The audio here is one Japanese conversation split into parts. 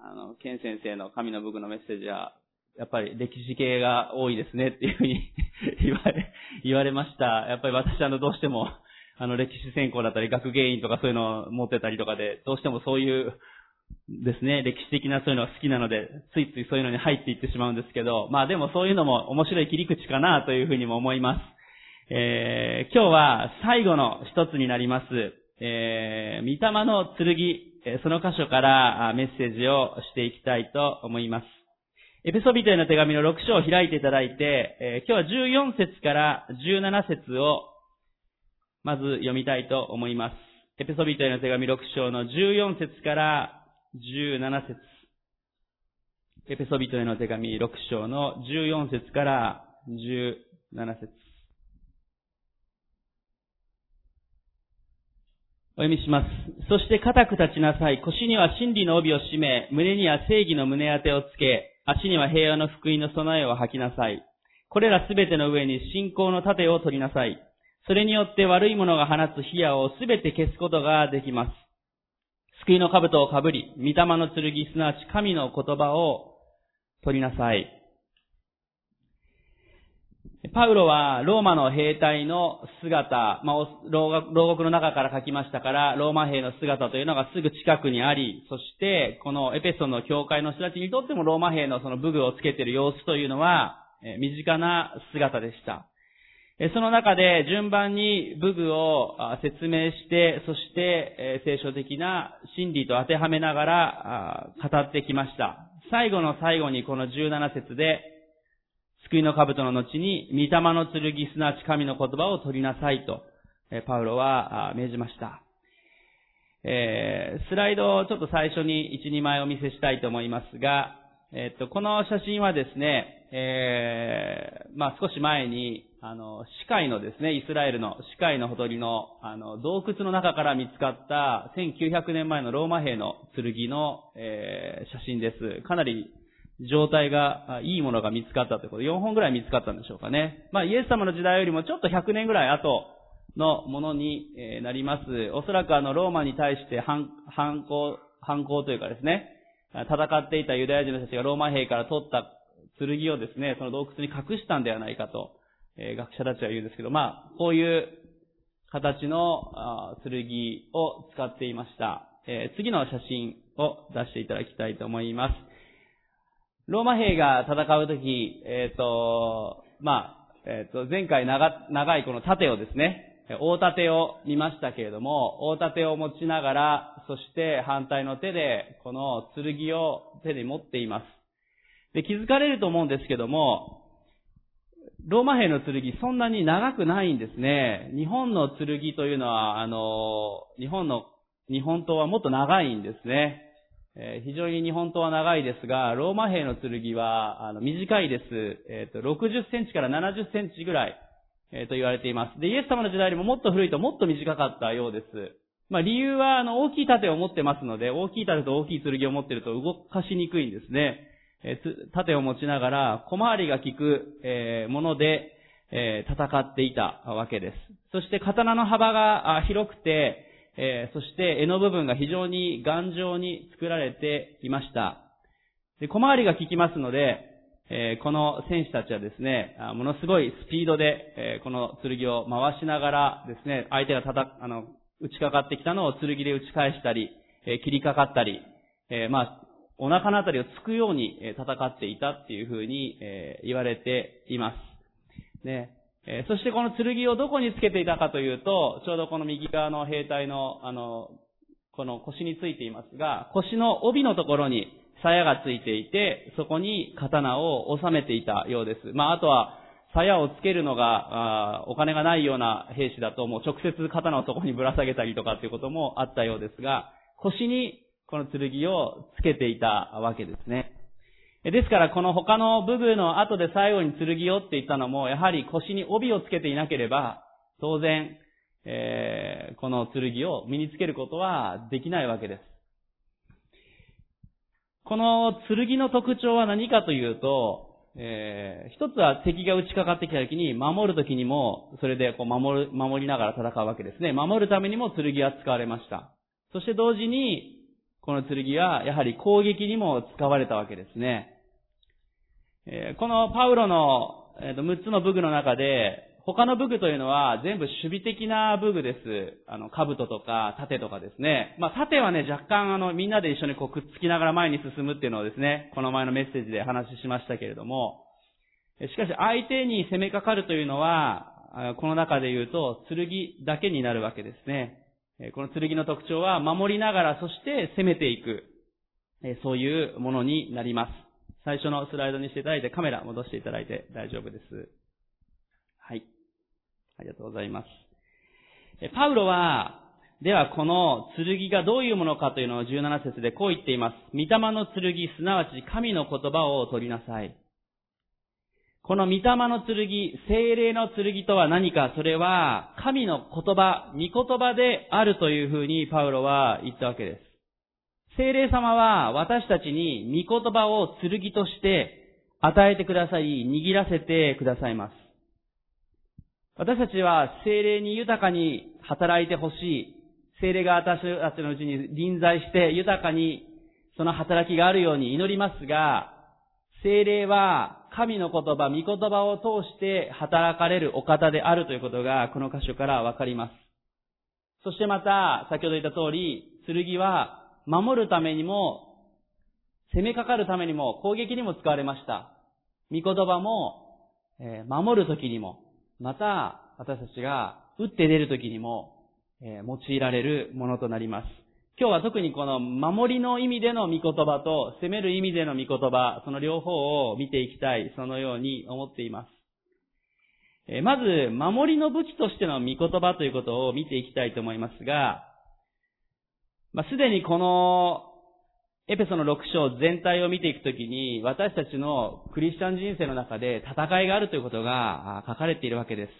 あの、ケン先生の神の僕のメッセージは、やっぱり歴史系が多いですねっていうふうに言われ、言われました。やっぱり私あの、どうしても、あの、歴史専攻だったり、学芸員とかそういうのを持ってたりとかで、どうしてもそういうですね、歴史的なそういうのが好きなので、ついついそういうのに入っていってしまうんですけど、まあでもそういうのも面白い切り口かなというふうにも思います。えー、今日は最後の一つになります、えー、御霊の剣、その箇所からメッセージをしていきたいと思います。エペソビトへの手紙の6章を開いていただいて、今日は14節から17節をまず読みたいと思います。エペソビトへの手紙6章の14節から17節エペソビトへの手紙6章の14節から17節お読みします。そして固く立ちなさい。腰には真理の帯を締め、胸には正義の胸当てをつけ、足には平和の福音の備えを吐きなさい。これらすべての上に信仰の盾を取りなさい。それによって悪いものが放つ火矢をすべて消すことができます。救いの兜をかぶり、御霊の剣、すなわち神の言葉を取りなさい。パウロはローマの兵隊の姿、まあ、牢獄の中から書きましたから、ローマ兵の姿というのがすぐ近くにあり、そして、このエペソの教会の人たちにとってもローマ兵のその武具をつけている様子というのは、身近な姿でした。その中で順番に武具を説明して、そして聖書的な真理と当てはめながら語ってきました。最後の最後にこの17節で、救いの兜の後に、御霊の剣、すなわち神の言葉を取りなさいと、パウロは命じました。えー、スライドをちょっと最初に1、2枚お見せしたいと思いますが、えっと、この写真はですね、えー、まあ少し前に、あの、死海のですね、イスラエルの死海のほとりの、あの、洞窟の中から見つかった1900年前のローマ兵の剣の、えー、写真です。かなり状態がいいものが見つかったということで、4本ぐらい見つかったんでしょうかね。まあ、イエス様の時代よりもちょっと100年ぐらい後のものになります。おそらくあの、ローマに対して反、反抗、反抗というかですね、戦っていたユダヤ人の人たちがローマ兵から取った剣をですね、その洞窟に隠したんではないかと学者たちは言うんですけど、まあ、こういう形の剣を使っていました。次の写真を出していただきたいと思います。ローマ兵が戦うとき、えっ、ー、と、まあ、えっ、ー、と、前回長長いこの盾をですね、大盾を見ましたけれども、大盾を持ちながら、そして反対の手で、この剣を手で持っています。で、気づかれると思うんですけども、ローマ兵の剣、そんなに長くないんですね。日本の剣というのは、あの、日本の、日本刀はもっと長いんですね。えー、非常に日本刀は長いですが、ローマ兵の剣は、あの、短いです。えっ、ー、と、60センチから70センチぐらい、えー、と言われています。で、イエス様の時代よりももっと古いともっと短かったようです。まあ、理由は、あの、大きい盾を持ってますので、大きい盾と大きい剣を持っていると動かしにくいんですね。え盾を持ちながら、小回りが利く、えもので、え戦っていたわけです。そして刀の幅が広くて、えそして柄の部分が非常に頑丈に作られていました。で小回りが効きますので、えこの戦士たちはですね、ものすごいスピードで、えこの剣を回しながらですね、相手がたた、あの、打ちかかってきたのを剣で打ち返したり、え切りかかったり、えまあ、お腹のあたりをつくように戦っていたっていうふうに言われています。ね。そしてこの剣をどこにつけていたかというと、ちょうどこの右側の兵隊の、あの、この腰についていますが、腰の帯のところに鞘がついていて、そこに刀を収めていたようです。まあ、あとは、鞘をつけるのが、お金がないような兵士だと、もう直接刀をそこにぶら下げたりとかっていうこともあったようですが、腰にこの剣をつけていたわけですね。ですから、この他の部分の後で最後に剣をって言ったのも、やはり腰に帯をつけていなければ、当然、えー、この剣を身につけることはできないわけです。この剣の特徴は何かというと、えー、一つは敵が打ちかかってきた時に、守る時にも、それでこう守る、守りながら戦うわけですね。守るためにも剣は使われました。そして同時に、この剣はやはり攻撃にも使われたわけですね。このパウロの、6つの武具の中で、他の武具というのは全部守備的な武具です。あの、兜とか盾とかですね。まあ、盾はね、若干あの、みんなで一緒にこうくっつきながら前に進むっていうのをですね、この前のメッセージで話しましたけれども、しかし相手に攻めかかるというのは、この中で言うと、剣だけになるわけですね。この剣の特徴は、守りながら、そして攻めていく。そういうものになります。最初のスライドにしていただいて、カメラ戻していただいて大丈夫です。はい。ありがとうございます。パウロは、ではこの剣がどういうものかというのを17節でこう言っています。御霊の剣、すなわち神の言葉を取りなさい。この御霊の剣、精霊の剣とは何か、それは神の言葉、御言葉であるというふうにパウロは言ったわけです。精霊様は私たちに御言葉を剣として与えてください、握らせてくださいます。私たちは精霊に豊かに働いてほしい。精霊が私たちのうちに臨在して豊かにその働きがあるように祈りますが、精霊は神の言葉、御言葉を通して働かれるお方であるということがこの箇所からわかります。そしてまた、先ほど言った通り、剣は守るためにも、攻めかかるためにも、攻撃にも使われました。御言葉も、え、守るときにも、また、私たちが打って出るときにも、え、用いられるものとなります。今日は特にこの守りの意味での御言葉と攻める意味での御言葉、その両方を見ていきたい、そのように思っています。え、まず、守りの武器としての御言葉ということを見ていきたいと思いますが、まあ、すでにこのエペソの6章全体を見ていくときに、私たちのクリスチャン人生の中で戦いがあるということが書かれているわけです。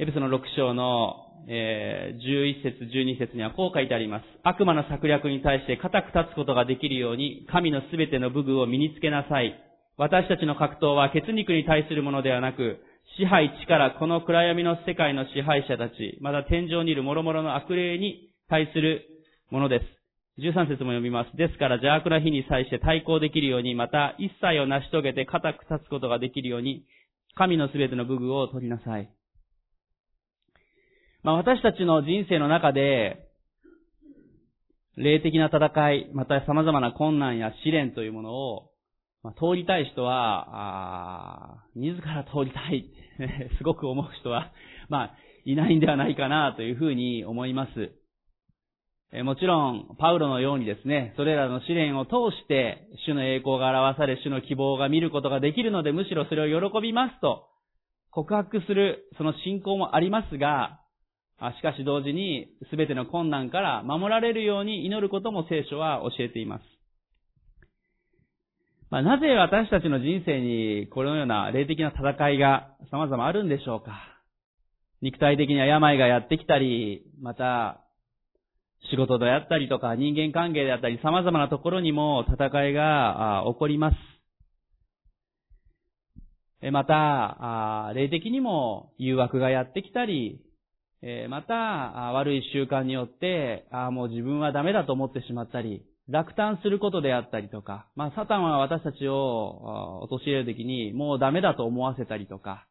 エペソの6章の、え、11節12節にはこう書いてあります。悪魔の策略に対して固く立つことができるように、神のすべての武具を身につけなさい。私たちの格闘は血肉に対するものではなく、支配、力、この暗闇の世界の支配者たち、また天井にいる諸々の悪霊に対するものです。13節も読みます。ですから邪悪な日に際して対抗できるように、また一切を成し遂げて固く立つことができるように、神のすべての武具を取りなさい。まあ私たちの人生の中で、霊的な戦い、また様々な困難や試練というものを、まあ、通りたい人は、あ自ら通りたい、すごく思う人は、まあ、いないんではないかなというふうに思います。えもちろん、パウロのようにですね、それらの試練を通して、主の栄光が表され、主の希望が見ることができるので、むしろそれを喜びますと、告白する、その信仰もありますが、しかし同時に、すべての困難から守られるように祈ることも聖書は教えています。まあ、なぜ私たちの人生にこのような霊的な戦いが様々あるんでしょうか肉体的には病がやってきたり、また仕事であったりとか、人間関係であったり、様々なところにも戦いが起こります。また、霊的にも誘惑がやってきたり、また、悪い習慣によって、もう自分はダメだと思ってしまったり、落胆することであったりとか、まあ、サタンは私たちを陥れるときに、もうダメだと思わせたりとか、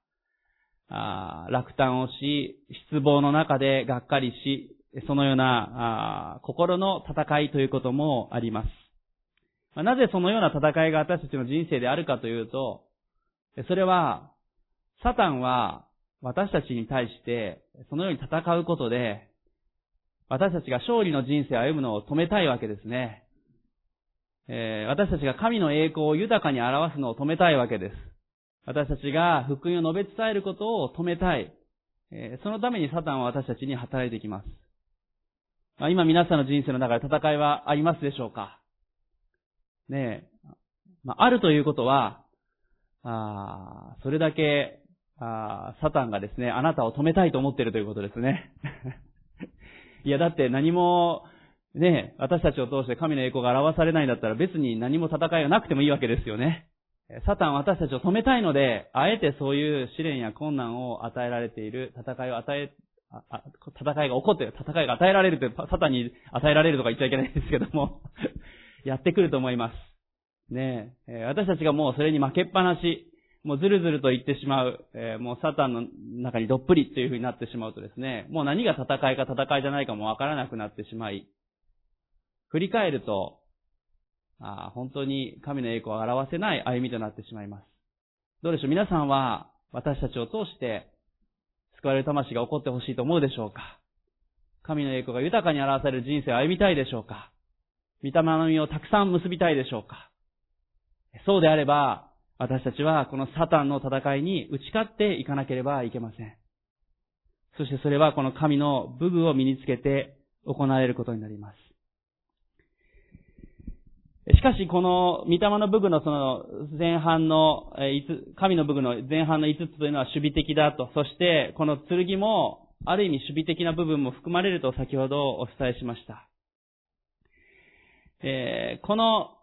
落胆をし、失望の中でがっかりし、そのような心の戦いということもあります。なぜそのような戦いが私たちの人生であるかというと、それは、サタンは私たちに対してそのように戦うことで、私たちが勝利の人生を歩むのを止めたいわけですね。えー、私たちが神の栄光を豊かに表すのを止めたいわけです。私たちが福音を述べ伝えることを止めたい。えー、そのためにサタンは私たちに働いてきます。あ今皆さんの人生の中で戦いはありますでしょうかねえ。まあ、あるということは、あそれだけあサタンがですね、あなたを止めたいと思っているということですね。いや、だって何も、ね、私たちを通して神の栄光が表されないんだったら別に何も戦いがなくてもいいわけですよね。サタンは私たちを止めたいので、あえてそういう試練や困難を与えられている、戦いを与え、戦いが起こって、戦いが与えられるって、サタンに与えられるとか言っちゃいけないんですけども やってくると思います。ねえ、私たちがもうそれに負けっぱなし、もうずるずると言ってしまう、えー、もうサタンの中にどっぷりっていう風になってしまうとですね、もう何が戦いか戦いじゃないかもわからなくなってしまい、振り返ると、あ本当に神の栄光を表せない歩みとなってしまいます。どうでしょう？皆さんは私たちを通して救われる魂が起こってほしいと思うでしょうか？神の栄光が豊かに表される人生を歩みたいでしょうか？御霊の実をたくさん結びたいでしょうか？そうであれば、私たちはこのサタンの戦いに打ち勝っていかなければいけません。そしてそれはこの神の武具を身につけて行われることになります。しかし、この、御霊の武具のその前半の、神の武具の前半の5つというのは守備的だと。そして、この剣も、ある意味守備的な部分も含まれると先ほどお伝えしました。えー、この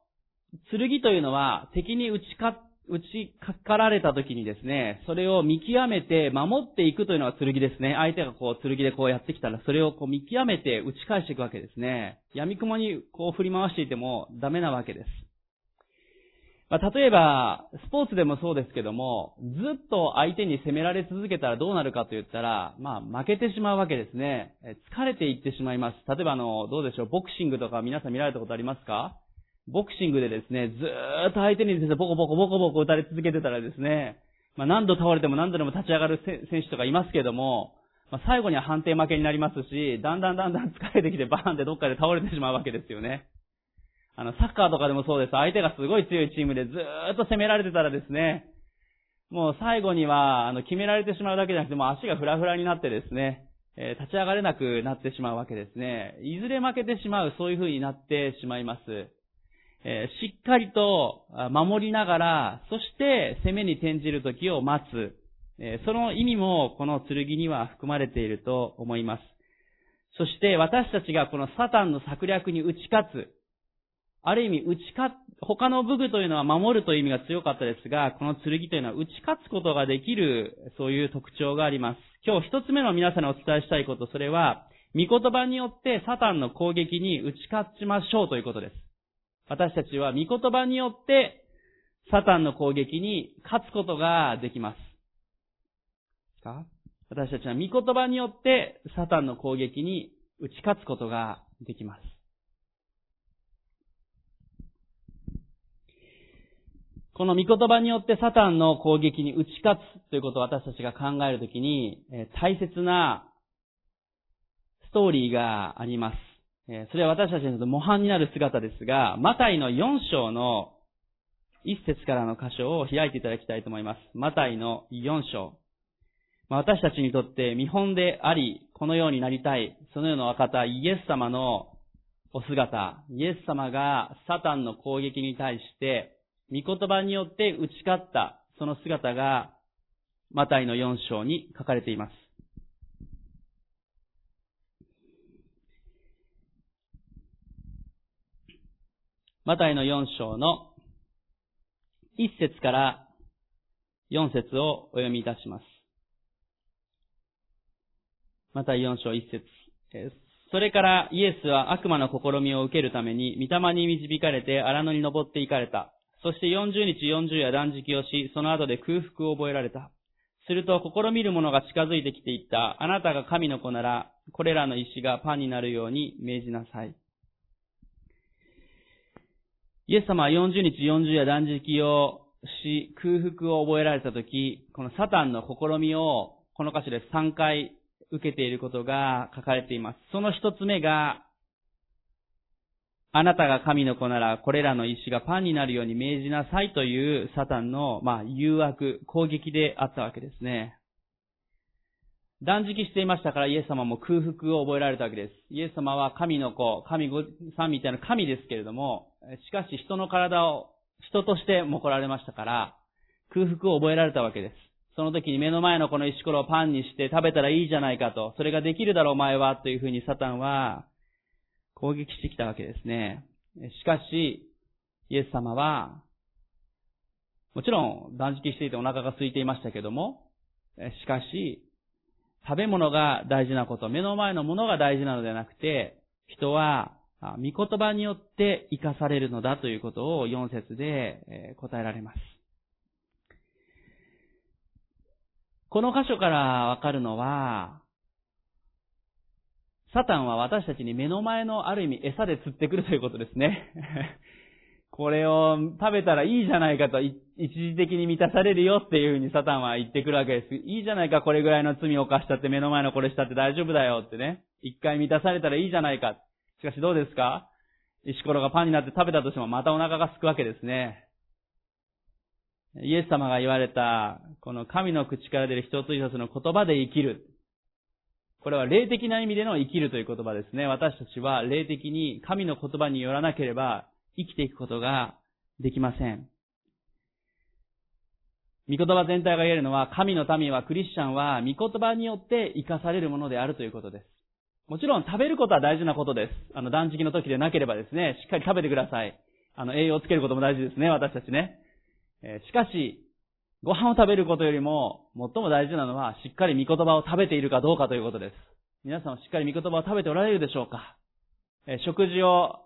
剣というのは敵に打ち勝って打ちかかられた時にですね、それを見極めて守っていくというのが剣ですね。相手がこう剣でこうやってきたら、それをこう見極めて打ち返していくわけですね。闇雲にこう振り回していてもダメなわけです。まあ、例えば、スポーツでもそうですけども、ずっと相手に攻められ続けたらどうなるかと言ったら、まあ、負けてしまうわけですね。疲れていってしまいます。例えばあの、どうでしょう、ボクシングとか皆さん見られたことありますか？ボクシングでですね、ずーっと相手にですね、ボコボコボコボコ打たれ続けてたらですね、まあ何度倒れても何度でも立ち上がる選手とかいますけども、まあ最後には判定負けになりますし、だんだんだんだん疲れてきてバーンってどっかで倒れてしまうわけですよね。あの、サッカーとかでもそうです。相手がすごい強いチームでずーっと攻められてたらですね、もう最後には、あの、決められてしまうだけじゃなくて、もう足がフラフラになってですね、えー、立ち上がれなくなってしまうわけですね。いずれ負けてしまう、そういう風になってしまいます。えしっかりと守りながら、そして攻めに転じる時を待つ。えその意味もこの剣には含まれていると思います。そして私たちがこのサタンの策略に打ち勝つ。ある意味、打ち勝、他の武具というのは守るという意味が強かったですが、この剣というのは打ち勝つことができる、そういう特徴があります。今日一つ目の皆さんにお伝えしたいこと、それは、御言葉によってサタンの攻撃に打ち勝ちましょうということです。私たちは御言葉によって、サタンの攻撃に勝つことができます。か？私たちは御言葉によって、サタンの攻撃に打ち勝つことができます。この御言葉によってサタンの攻撃に打ち勝つということを私たちが考えるときに、大切なストーリーがあります。それは私たちにとって模範になる姿ですが、マタイの4章の1節からの箇所を開いていただきたいと思います。マタイの4章。私たちにとって見本であり、このようになりたい、そのようなお方、イエス様のお姿、イエス様がサタンの攻撃に対して、御言葉によって打ち勝った、その姿が、マタイの4章に書かれています。マタイの4章の1節から4節をお読みいたします。マタイ4章1節それからイエスは悪魔の試みを受けるために、御霊に導かれて荒野に登って行かれた。そして40日40夜断食をし、その後で空腹を覚えられた。すると、試みる者が近づいてきていった。あなたが神の子なら、これらの石がパンになるように命じなさい。イエス様は40日40夜断食をし、空腹を覚えられたとき、このサタンの試みを、この箇所で3回受けていることが書かれています。その一つ目が、あなたが神の子なら、これらの石がパンになるように命じなさいというサタンの、まあ、誘惑、攻撃であったわけですね。断食していましたからイエス様も空腹を覚えられたわけです。イエス様は神の子、神さんみたいな神ですけれども、しかし人の体を人としても来られましたから、空腹を覚えられたわけです。その時に目の前のこの石ころをパンにして食べたらいいじゃないかと、それができるだろうお前は、というふうにサタンは攻撃してきたわけですね。しかし、イエス様は、もちろん断食していてお腹が空いていましたけども、しかし、食べ物が大事なこと、目の前のものが大事なのではなくて、人は、御言葉によって生かされるのだということを4節で答えられます。この箇所からわかるのは、サタンは私たちに目の前のある意味餌で釣ってくるということですね。これを食べたらいいじゃないかと、一時的に満たされるよっていうふうにサタンは言ってくるわけです。いいじゃないか、これぐらいの罪を犯したって目の前のこれしたって大丈夫だよってね。一回満たされたらいいじゃないか。しかしどうですか？石ころがパンになって食べたとしてもまたお腹が空くわけですね。イエス様が言われた、この神の口から出る一つ一つの言葉で生きる。これは霊的な意味での生きるという言葉ですね。私たちは霊的に神の言葉によらなければ生きていくことができません。御言葉全体が言えるのは、神の民は、クリスチャンは、御言葉によって生かされるものであるということです。もちろん食べることは大事なことです。あの、断食の時でなければですね、しっかり食べてください。あの、栄養をつけることも大事ですね、私たちね。えー、しかし、ご飯を食べることよりも、最も大事なのは、しっかり御言葉を食べているかどうかということです。皆さんはしっかり御言葉を食べておられるでしょうか？えー、食事を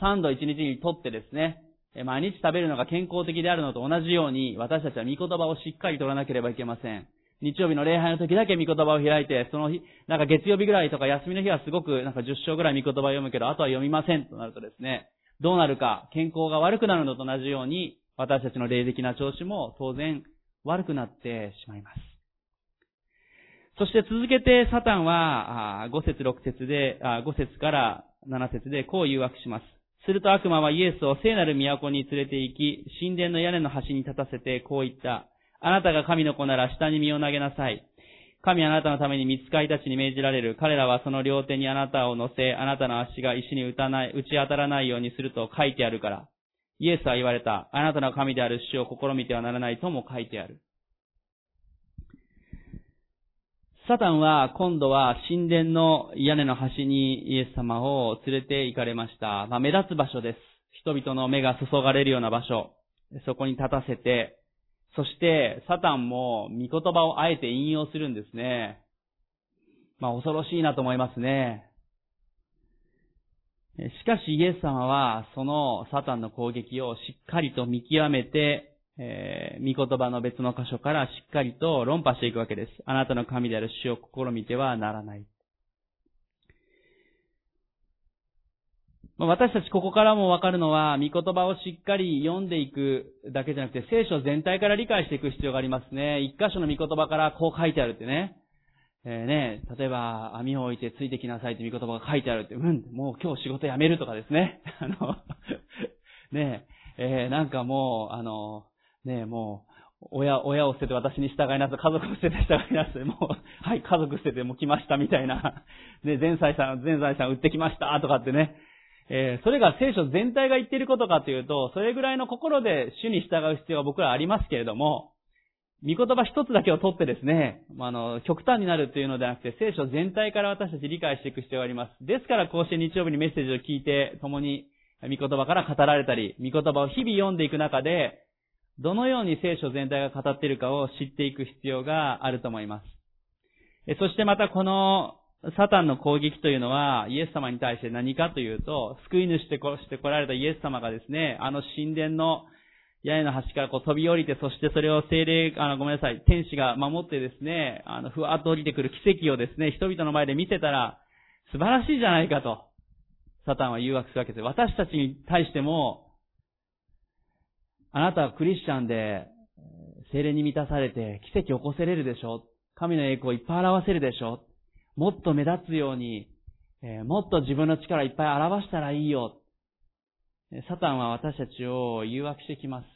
3度1日にとってですねえ、毎日食べるのが健康的であるのと同じように、私たちは御言葉をしっかり取らなければいけません。日曜日の礼拝の時だけ御言葉を開いて、その日、なんか月曜日ぐらいとか休みの日はすごくなんか10章ぐらい御言葉を読むけど、あとは読みませんとなるとですね、どうなるか、健康が悪くなるのと同じように、私たちの霊的な調子も当然悪くなってしまいます。そして続けてサタンは5節6節で、5節から7節でこう誘惑します。すると悪魔はイエスを聖なる都に連れて行き、神殿の屋根の端に立たせてこう言った。あなたが神の子なら下に身を投げなさい。神あなたのために見つかりたちに命じられる。彼らはその両手にあなたを乗せ、あなたの足が石に打たない、打ち当たらないようにすると書いてあるから。イエスは言われた。あなたの神である主を試みてはならないとも書いてある。サタンは今度は神殿の屋根の端にイエス様を連れて行かれました。まあ、目立つ場所です。人々の目が注がれるような場所。そこに立たせて、そしてサタンも御言葉をあえて引用するんですね。まあ恐ろしいなと思いますね。しかしイエス様はそのサタンの攻撃をしっかりと見極めてえー、御言葉の別の箇所からしっかりと論破していくわけです。あなたの神である主を試みてはならない。私たちここからもわかるのは、御言葉をしっかり読んでいくだけじゃなくて、聖書全体から理解していく必要がありますね。一箇所の御言葉からこう書いてあるってね。えー、ね、例えば、網を置いてついてきなさいって御言葉が書いてあるって、うん、もう今日仕事辞めるとかですね。あの、ねえー、なんかもう、あの、ね、もう、親、親を捨てて私に従いなさい、家族を捨てて従いなさい、もう、はい、家族捨ててもう来ましたみたいな、ね、前妻さん、前財産売ってきましたとかってね、えー、それが聖書全体が言っていることかというと、それぐらいの心で主に従う必要が僕らありますけれども、見言葉一つだけを取ってですね、あの、極端になるというのではなくて、聖書全体から私たち理解していく必要があります。ですからこうして日曜日にメッセージを聞いて、共に御言葉から語られたり、御言葉を日々読んでいく中で、どのように聖書全体が語っているかを知っていく必要があると思います。そしてまたこのサタンの攻撃というのはイエス様に対して何かというと、救い主してこして来られたイエス様がですね、あの神殿の屋根の端からこう飛び降りて、そしてそれを精霊、あの、ごめんなさい、天使が守ってですね、あの、ふわっと降りてくる奇跡をですね、人々の前で見せたら、素晴らしいじゃないかと、サタンは誘惑するわけです。私たちに対しても、あなたはクリスチャンで、精霊に満たされて奇跡を起こせれるでしょ神の栄光をいっぱい表せるでしょもっと目立つように、もっと自分の力いっぱい表したらいいよ。サタンは私たちを誘惑してきます。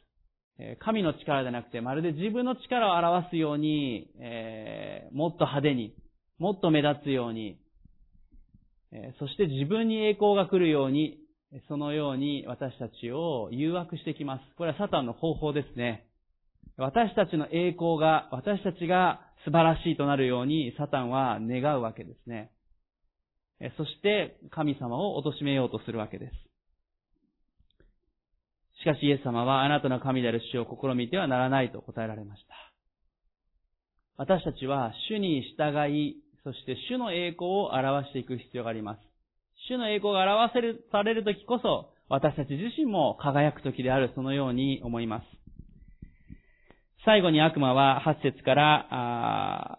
神の力でなくて、まるで自分の力を表すように、え、もっと派手に、もっと目立つように、え、そして自分に栄光が来るようにそのように私たちを誘惑してきます。これはサタンの方法ですね。私たちの栄光が、私たちが素晴らしいとなるようにサタンは願うわけですね。そして神様を貶めようとするわけです。しかしイエス様はあなたの神である主を試みてはならないと答えられました。私たちは主に従い、そして主の栄光を表していく必要があります。主の栄光が表せる、されるときこそ、私たち自身も輝くときである、そのように思います。最後に悪魔は8節から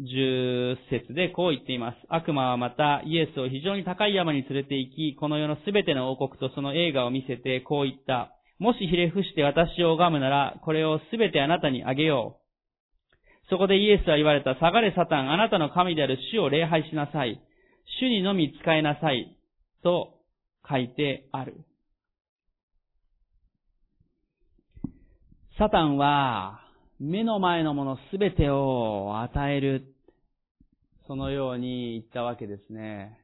10節でこう言っています。悪魔はまたイエスを非常に高い山に連れて行き、この世のすべての王国とその映画を見せてこう言った。もしひれ伏して私を拝むなら、これをすべてあなたにあげよう。そこでイエスは言われた、下がれサタン、あなたの神である主を礼拝しなさい。主にのみ使えなさい。と書いてある。サタンは、目の前のものすべてを与える。そのように言ったわけですね。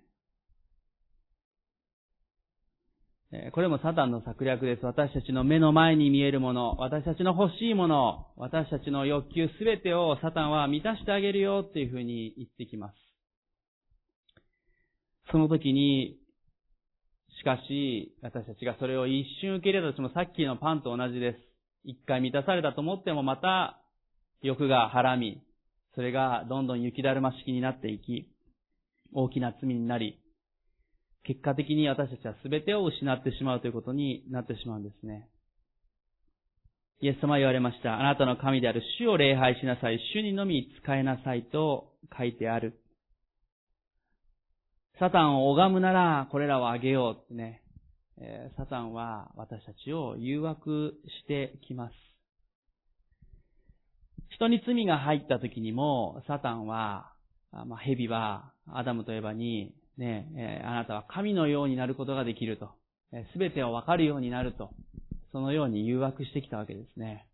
これもサタンの策略です。私たちの目の前に見えるもの、私たちの欲しいもの、私たちの欲求すべてをサタンは満たしてあげるよっていうふうに言ってきます。その時に、しかし、私たちがそれを一瞬受け入れたとしてもさっきのパンと同じです。一回満たされたと思ってもまた欲がはらみ、それがどんどん雪だるま式になっていき、大きな罪になり、結果的に私たちは全てを失ってしまうということになってしまうんですね。イエス様は言われました。あなたの神である主を礼拝しなさい。主にのみ使えなさいと書いてある。サタンを拝むならこれらをあげようってね。えサタンは私たちを誘惑してきます。人に罪が入った時にも、サタンは、まあ、蛇はアダムとエバにね、えあなたは神のようになることができると。すべてをわかるようになると。そのように誘惑してきたわけですね。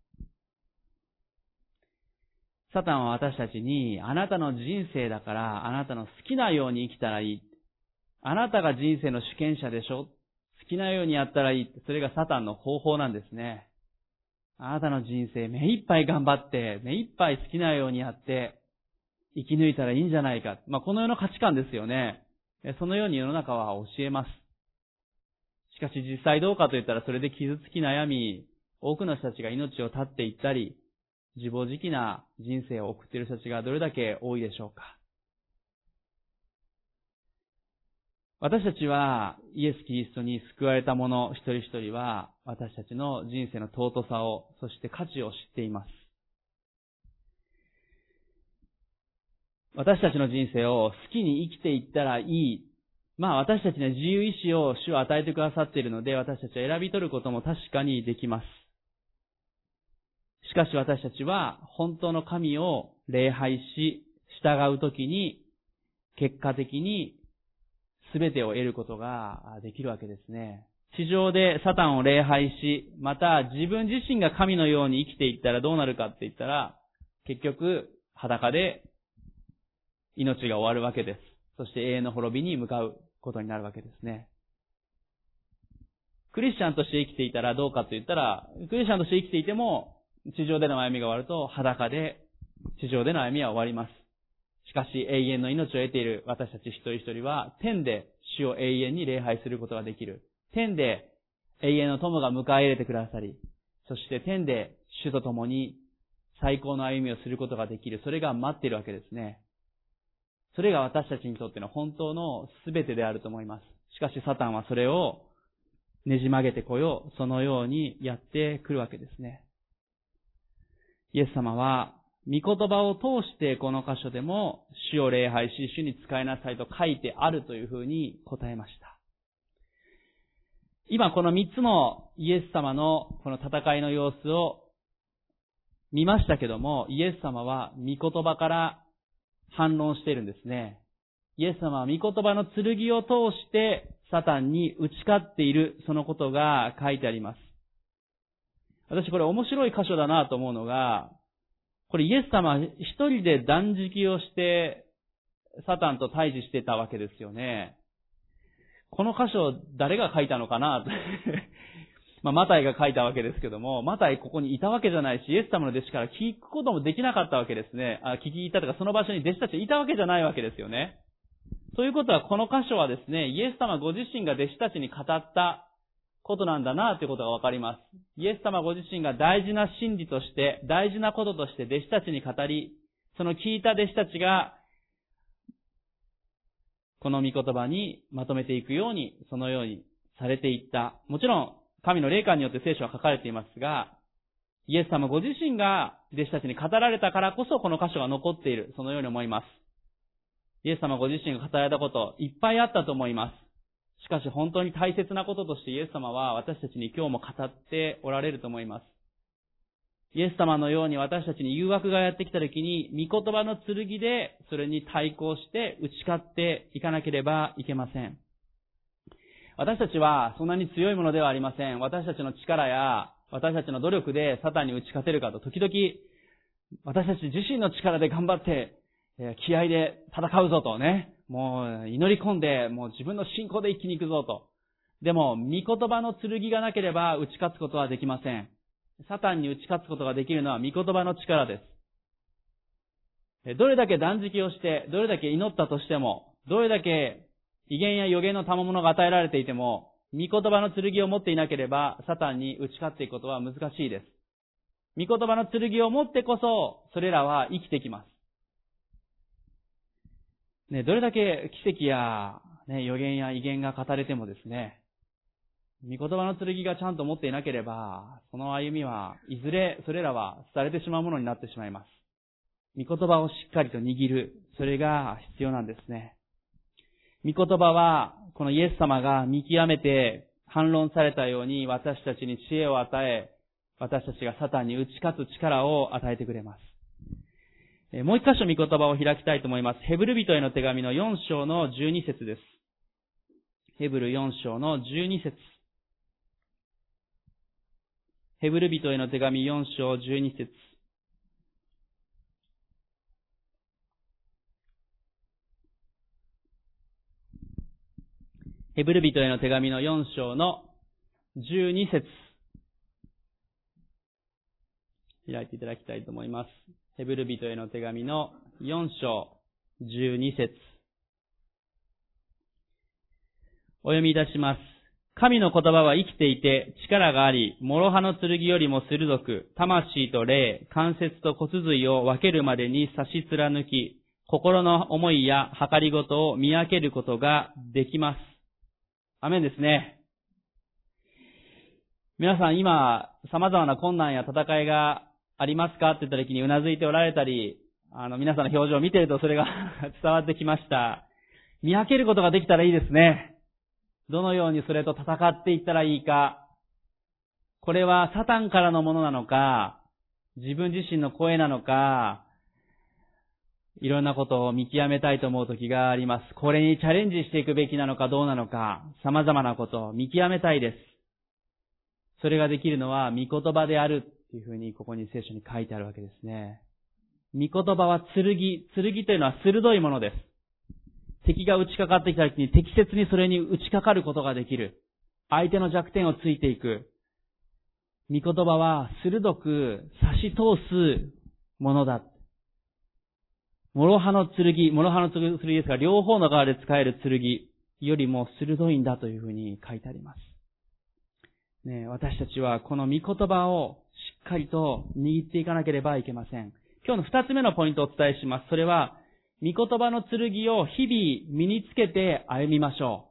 サタンは私たちに、あなたの人生だから、あなたの好きなように生きたらいい。あなたが人生の主権者でしょ好きなようにやったらいいって。それがサタンの方法なんですね。あなたの人生目いっぱい頑張って、目いっぱい好きなようにやって、生き抜いたらいいんじゃないか。まあ、この世の価値観ですよね。そのように世の中は教えます。しかし実際どうかと言ったらそれで傷つき悩み、多くの人たちが命を絶っていったり、自暴自棄な人生を送っている人たちがどれだけ多いでしょうか。私たちはイエス・キリストに救われた者一人一人は私たちの人生の尊さを、そして価値を知っています。私たちの人生を好きに生きていったらいい。まあ私たちには自由意志を主は与えてくださっているので、私たちは選び取ることも確かにできます。しかし私たちは本当の神を礼拝し、従うときに、結果的に全てを得ることができるわけですね。地上でサタンを礼拝し、また自分自身が神のように生きていったらどうなるかって言ったら、結局裸で命が終わるわけです。そして永遠の滅びに向かうことになるわけですね。クリスチャンとして生きていたらどうかと言ったら、クリスチャンとして生きていても、地上での歩みが終わると裸で地上での歩みは終わります。しかし永遠の命を得ている私たち一人一人は、天で主を永遠に礼拝することができる。天で永遠の友が迎え入れてくださり、そして天で主と共に最高の歩みをすることができる。それが待っているわけですね。それが私たちにとっての本当の全てであると思います。しかしサタンはそれをねじ曲げてこよう、そのようにやってくるわけですね。イエス様は、御言葉を通してこの箇所でも主を礼拝し、主に使いなさいと書いてあるというふうに答えました。今この三つのイエス様のこの戦いの様子を見ましたけども、イエス様は御言葉から反論しているんですね。イエス様は御言葉の剣を通してサタンに打ち勝っているそのことが書いてあります。私これ面白い箇所だなと思うのが、これイエス様一人で断食をしてサタンと対峙してたわけですよね。この箇所誰が書いたのかな？まあ、マタイが書いたわけですけども、マタイここにいたわけじゃないし、イエス様の弟子から聞くこともできなかったわけですね。あ聞き入ったとか、その場所に弟子たちいたわけじゃないわけですよね。ということは、この箇所はですね、イエス様ご自身が弟子たちに語ったことなんだなということがわかります。イエス様ご自身が大事な真理として、大事なこととして弟子たちに語り、その聞いた弟子たちが、この御言葉にまとめていくように、そのようにされていった。もちろん、神の霊感によって聖書は書かれていますが、イエス様ご自身が弟子たちに語られたからこそこの箇所が残っている。そのように思います。イエス様ご自身が語られたこと、いっぱいあったと思います。しかし本当に大切なこととしてイエス様は私たちに今日も語っておられると思います。イエス様のように私たちに誘惑がやってきた時に、御言葉の剣でそれに対抗して打ち勝っていかなければいけません。私たちはそんなに強いものではありません。私たちの力や私たちの努力でサタンに打ち勝てるかと、時々私たち自身の力で頑張って、気合で戦うぞとね、もう祈り込んで、もう自分の信仰で生きに行くぞと。でも、御言葉の剣がなければ打ち勝つことはできません。サタンに打ち勝つことができるのは御言葉の力です。どれだけ断食をして、どれだけ祈ったとしても、どれだけ威厳や予言の賜物が与えられていても、御言葉の剣を持っていなければ、サタンに打ち勝っていくことは難しいです。御言葉の剣を持ってこそ、それらは生きてきます。ね、どれだけ奇跡や、ね、予言や威厳が語れてもですね、御言葉の剣がちゃんと持っていなければ、その歩みはいずれそれらは廃れてしまうものになってしまいます。御言葉をしっかりと握る、それが必要なんですね。御言葉は、このイエス様が見極めて反論されたように私たちに知恵を与え、私たちがサタンに打ち勝つ力を与えてくれます。もう一箇所御言葉を開きたいと思います。ヘブル人への手紙の4章の12節です。ヘブル4章の12節ヘブル人への手紙4章12節ヘブル人への手紙の4章の12節開いていただきたいと思います。ヘブル人への手紙の4章12節お読みいたします。神の言葉は生きていて力があり、諸刃の剣よりも鋭く、魂と霊、関節と骨髄を分けるまでに差し貫き、心の思いや計りごとを見分けることができます。アメンですね。皆さん今、様々な困難や戦いがありますか？って言った時にうなずいておられたり、あの、皆さんの表情を見てるとそれが 伝わってきました。見分けることができたらいいですね。どのようにそれと戦っていったらいいか。これはサタンからのものなのか、自分自身の声なのか、いろんなことを見極めたいと思う時があります。これにチャレンジしていくべきなのかどうなのか、様々なことを見極めたいです。それができるのは御言葉であるいうふうにここに聖書に書いてあるわけですね。御言葉は剣、剣というのは鋭いものです。敵が打ちかかってきた時に適切にそれに打ちかかることができる。相手の弱点をついていく。御言葉は鋭く差し通すものだ。諸刃の剣、諸刃の剣ですが、両方の側で使える剣よりも鋭いんだというふうに書いてあります。ね、私たちはこの御言葉をしっかりと握っていかなければいけません。今日の二つ目のポイントをお伝えします。それは、御言葉の剣を日々身につけて歩みましょ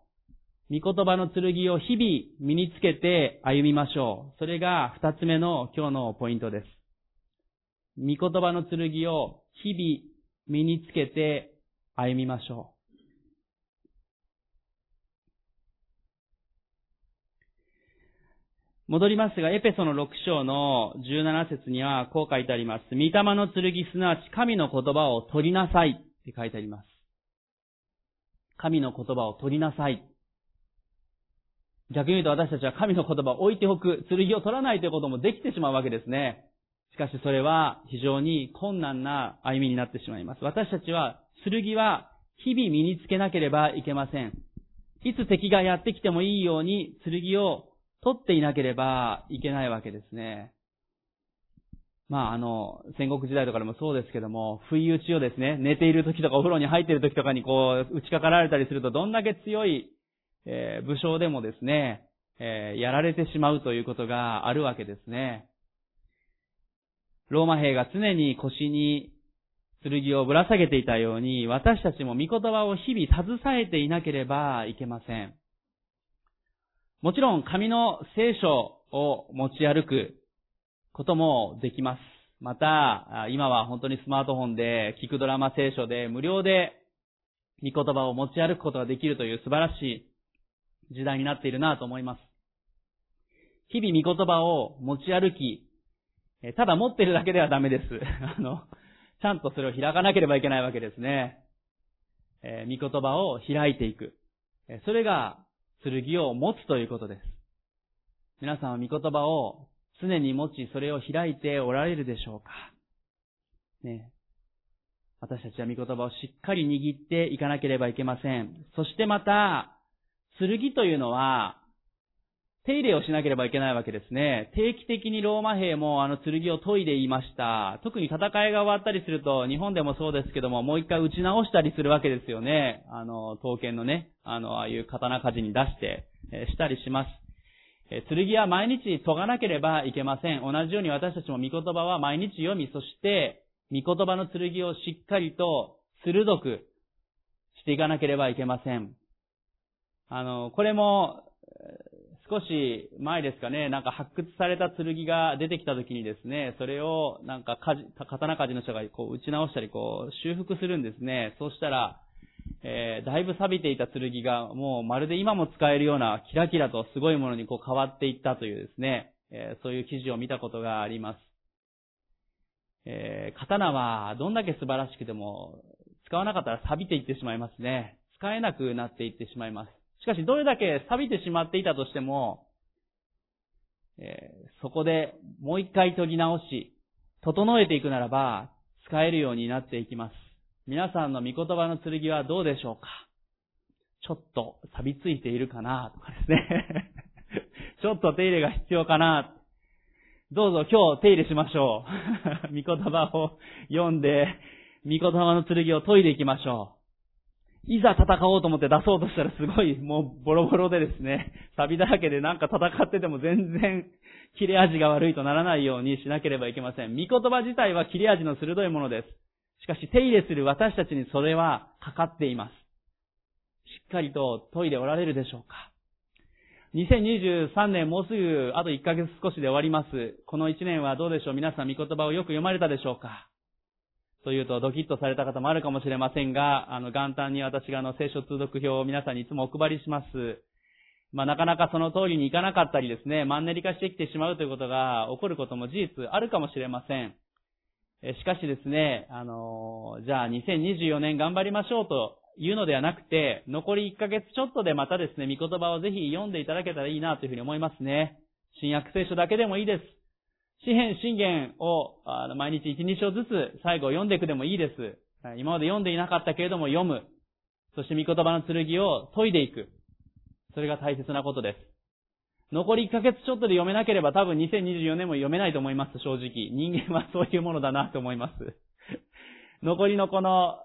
う。御言葉の剣を日々身につけて歩みましょう。それが二つ目の今日のポイントです。御言葉の剣を日々身につけて歩みましょう。戻りますが、エペソの6章の17節にはこう書いてあります。御霊の剣すなわち神の言葉を取りなさいって書いてあります。神の言葉を取りなさい。逆に言うと私たちは神の言葉を置いておく、剣を取らないということもできてしまうわけですね。しかしそれは非常に困難な歩みになってしまいます。私たちは、剣は日々身につけなければいけません。いつ敵がやってきてもいいように剣を取っていなければいけないわけですね。まあ、あの、戦国時代とかでもそうですけども、不意打ちをですね、寝ている時とかお風呂に入っている時とかにこう、打ちかかられたりすると、どんだけ強い、えー、武将でもですね、えー、やられてしまうということがあるわけですね。ローマ兵が常に腰に剣をぶら下げていたように、私たちも御言葉を日々携えていなければいけません。もちろん、紙の聖書を持ち歩くこともできます。また、今は本当にスマートフォンで、聞くドラマ聖書で無料で御言葉を持ち歩くことができるという素晴らしい時代になっているなと思います。日々御言葉を持ち歩き、ただ持ってるだけではダメです。あの、ちゃんとそれを開かなければいけないわけですね。えー、御言葉を開いていく。それが剣を持つということです。皆さんは御言葉を常に持ち、それを開いておられるでしょうか？ね。私たちは御言葉をしっかり握っていかなければいけません。そしてまた、剣というのは、手入れをしなければいけないわけですね。定期的にローマ兵もあの剣を研いでいました。特に戦いが終わったりすると、日本でもそうですけども、もう一回打ち直したりするわけですよね。あの、刀剣のね、あの、ああいう刀鍛冶に出して、えしたりします。え剣は毎日研がなければいけません。同じように私たちも御言葉は毎日読み、そして、御言葉の剣をしっかりと鋭くしていかなければいけません。あの、これも、少し前ですかね、なんか発掘された剣が出てきた時にですね、それをなんか刀鍛冶の人がこう打ち直したりこう修復するんですね。そうしたら、えー、だいぶ錆びていた剣がもうまるで今も使えるようなキラキラとすごいものにこう変わっていったというですね、えー、そういう記事を見たことがあります。えー、刀はどんだけ素晴らしくても使わなかったら錆びていってしまいますね。使えなくなっていってしまいます。しかし、どれだけ錆びてしまっていたとしても、えー、そこでもう一回研ぎ直し、整えていくならば、使えるようになっていきます。皆さんの御言葉の剣はどうでしょうか？ちょっと錆びついているかな？とかですね。ちょっと手入れが必要かな？どうぞ今日手入れしましょう。御言葉を読んで、御言葉の剣を研いでいきましょう。いざ戦おうと思って出そうとしたらすごい もうボロボロでですね、錆びだらけでなんか戦ってても全然切れ味が悪いとならないようにしなければいけません。御言葉自体は切れ味の鋭いものです。しかし手入れする私たちにそれはかかっています。しっかりと研いでおられるでしょうか2023年もうすぐあと1ヶ月少しで終わります。この1年はどうでしょう皆さん御言葉をよく読まれたでしょうかというとドキッとされた方もあるかもしれませんが、あの、元旦に私があの、聖書通読表を皆さんにいつもお配りします。まあ、なかなかその通りにいかなかったりですね、マンネリ化してきてしまうということが起こることも事実あるかもしれません。しかしですね、あの、じゃあ2024年頑張りましょうというのではなくて、残り1ヶ月ちょっとでまたですね、御言葉をぜひ読んでいただけたらいいなというふうに思いますね。新約聖書だけでもいいです。詩篇、信玄を毎日1、2章ずつ最後読んでいくでもいいです。今まで読んでいなかったけれども読む。そして御言葉の剣を研いでいく。それが大切なことです。残り1ヶ月ちょっとで読めなければ多分2024年も読めないと思います、正直。人間はそういうものだなと思います。残りのこの、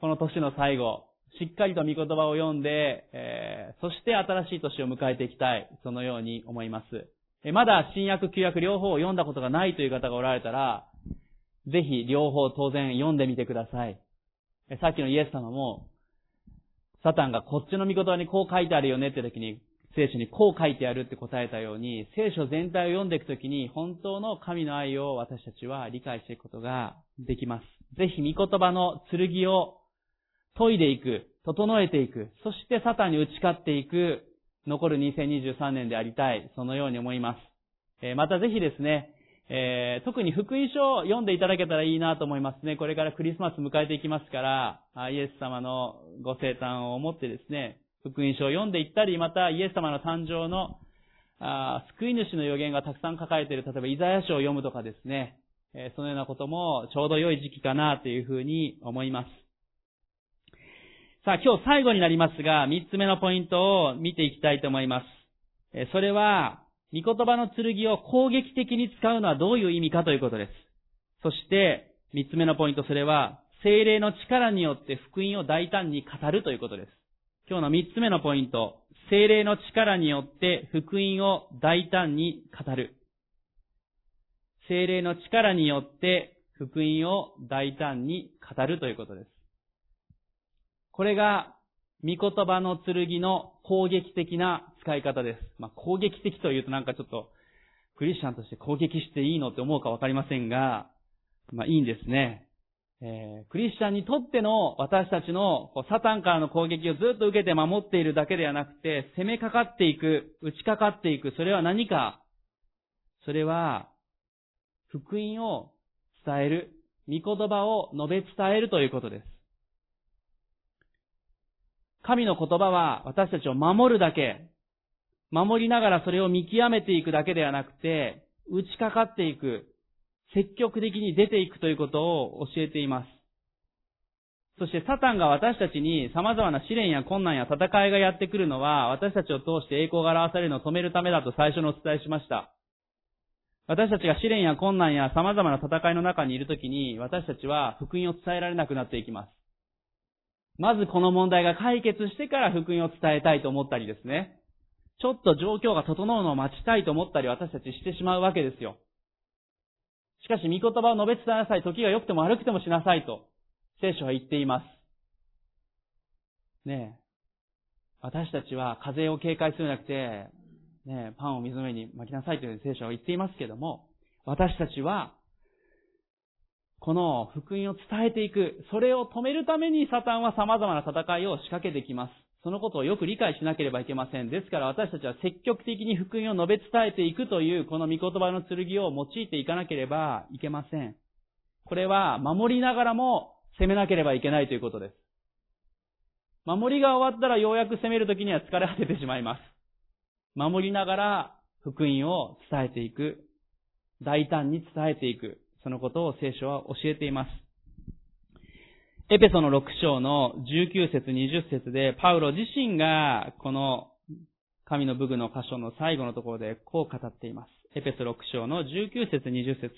この年の最後、しっかりと御言葉を読んで、えー、そして新しい年を迎えていきたい。そのように思います。まだ新約、旧約両方を読んだことがないという方がおられたら、ぜひ両方当然読んでみてください。さっきのイエス様も、サタンがこっちの御言葉にこう書いてあるよねって時に、聖書にこう書いてあるって答えたように、聖書全体を読んでいくときに、本当の神の愛を私たちは理解していくことができます。ぜひ御言葉の剣を研いでいく、整えていく、そしてサタンに打ち勝っていく残る2023年でありたい、そのように思います。えまたぜひですね、えー、特に福音書を読んでいただけたらいいなと思いますね。これからクリスマス迎えていきますから、イエス様のご生誕を思ってですね、福音書を読んでいったり、またイエス様の誕生のあ救い主の予言がたくさん書かれている、例えばイザヤ書を読むとかですね、えそのようなこともちょうど良い時期かなというふうに思います。さあ、今日最後になりますが、三つ目のポイントを見ていきたいと思います。えそれは、御言葉の剣を攻撃的に使うのはどういう意味かということです。そして、三つ目のポイント、それは、精霊の力によって福音を大胆に語るということです。今日の三つ目のポイント、精霊の力によって福音を大胆に語る。精霊の力によって福音を大胆に語るということです。これが、御言葉の剣の攻撃的な使い方です。まあ、攻撃的というとなんかちょっと、クリスチャンとして攻撃していいのって思うかわかりませんが、まあ、いいんですね。えー、クリスチャンにとっての私たちのサタンからの攻撃をずっと受けて守っているだけではなくて、攻めかかっていく、打ちかかっていく、それは何かそれは、福音を伝える、御言葉を述べ伝えるということです。神の言葉は私たちを守るだけ、守りながらそれを見極めていくだけではなくて、打ちかかっていく、積極的に出ていくということを教えています。そしてサタンが私たちに様々な試練や困難や戦いがやってくるのは、私たちを通して栄光が表されるのを止めるためだと最初にお伝えしました。私たちが試練や困難や様々な戦いの中にいるときに、私たちは福音を伝えられなくなっていきます。まずこの問題が解決してから福音を伝えたいと思ったりですね。ちょっと状況が整うのを待ちたいと思ったり私たちしてしまうわけですよ。しかし、御言葉を述べ伝えなさい。時が良くても悪くてもしなさいと、聖書は言っています。ねえ。私たちは風を警戒するんじゃなくて、ねえ、パンを水の上に巻きなさいという聖書は言っていますけども、私たちは、この福音を伝えていく、それを止めるためにサタンは様々な戦いを仕掛けてきます。そのことをよく理解しなければいけません。ですから私たちは積極的に福音を述べ伝えていくというこの御言葉の剣を用いていかなければいけません。これは守りながらも攻めなければいけないということです。守りが終わったらようやく攻めるときには疲れ果ててしまいます。守りながら福音を伝えていく。大胆に伝えていく。そのことを聖書は教えています。エペソの6章の19節20節で、パウロ自身がこの神の武具の箇所の最後のところでこう語っています。エペソ6章の19節20節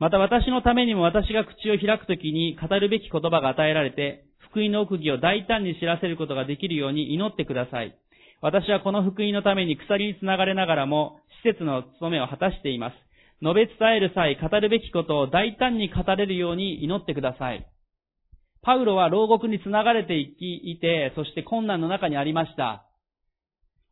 また私のためにも私が口を開くときに語るべき言葉が与えられて、福音の奥義を大胆に知らせることができるように祈ってください。私はこの福音のために鎖につながれながらも、施設の務めを果たしています。述べ伝える際、語るべきことを大胆に語れるように祈ってください。パウロは牢獄につながれていき、いて、そして困難の中にありました。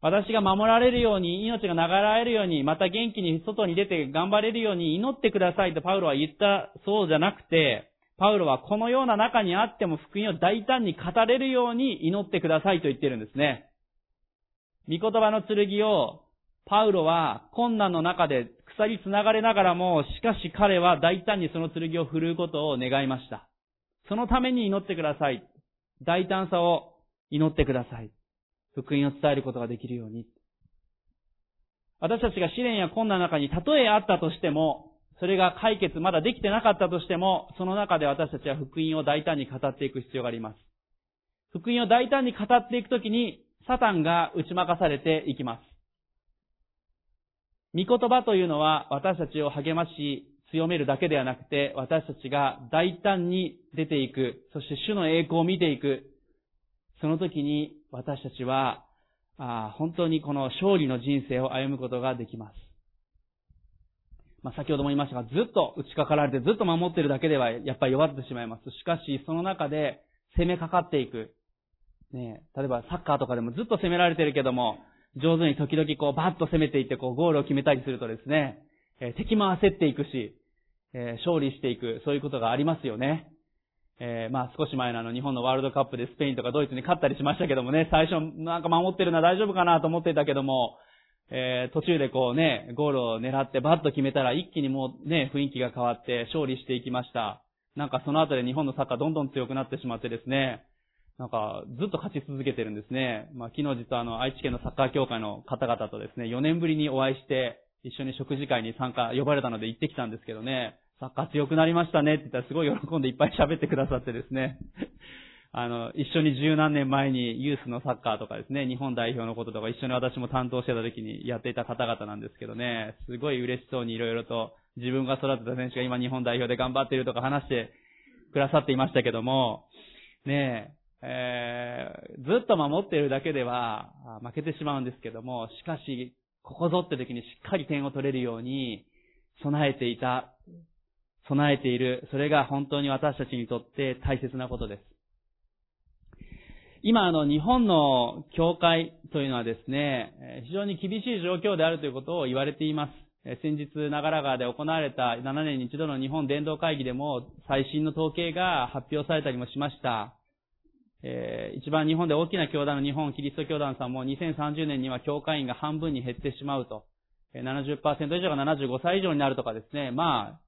私が守られるように、命が流れるように、また元気に外に出て頑張れるように祈ってくださいとパウロは言ったそうじゃなくて、パウロはこのような中にあっても福音を大胆に語れるように祈ってくださいと言ってるんですね。御言葉の剣を、パウロは困難の中で鎖繋がれながらも、しかし彼は大胆にその剣を振るうことを願いました。そのために祈ってください。大胆さを祈ってください。福音を伝えることができるように。私たちが試練や困難の中にたとえあったとしても、それが解決まだできてなかったとしても、その中で私たちは福音を大胆に語っていく必要があります。福音を大胆に語っていくときに、サタンが打ち負かされていきます。御言葉というのは私たちを励まし、強めるだけではなくて、私たちが大胆に出ていく、そして主の栄光を見ていく、その時に私たちは、あ本当にこの勝利の人生を歩むことができます。まあ、先ほども言いましたが、ずっと打ちかかられてずっと守っているだけではやっぱり弱ってしまいます。しかし、その中で攻めかかっていく。ね、例えばサッカーとかでもずっと攻められてるけども、上手に時々こうバッと攻めていってこうゴールを決めたりするとですね、え、敵も焦っていくし、え、勝利していく、そういうことがありますよね。えー、まあ少し前のあの日本のワールドカップでスペインとかドイツに勝ったりしましたけどもね、最初なんか守ってるのは大丈夫かなと思ってたけども、えー、途中でこうね、ゴールを狙ってバッと決めたら一気にもうね、雰囲気が変わって勝利していきました。なんかその後で日本のサッカーどんどん強くなってしまってですね、なんか、ずっと勝ち続けてるんですね。まあ、昨日実はあの、愛知県のサッカー協会の方々とですね、4年ぶりにお会いして、一緒に食事会に参加、呼ばれたので行ってきたんですけどね、サッカー強くなりましたねって言ったらすごい喜んでいっぱい喋ってくださってですね。あの、一緒に十何年前にユースのサッカーとかですね、日本代表のこととか一緒に私も担当してた時にやっていた方々なんですけどね、すごい嬉しそうにいろいろと自分が育てた選手が今日本代表で頑張っているとか話してくださっていましたけども、ねえー、ずっと守っているだけでは負けてしまうんですけども、しかし、ここぞって時にしっかり点を取れるように備えていた。備えている。それが本当に私たちにとって大切なことです。今、あの、日本の教会というのはですね、非常に厳しい状況であるということを言われています。先日、長良川で行われた7年に一度の日本伝道会議でも最新の統計が発表されたりもしました。えー、一番日本で大きな教団の日本キリスト教団さんも2030年には教会員が半分に減ってしまうと。70%以上が75歳以上になるとかですね。まあ、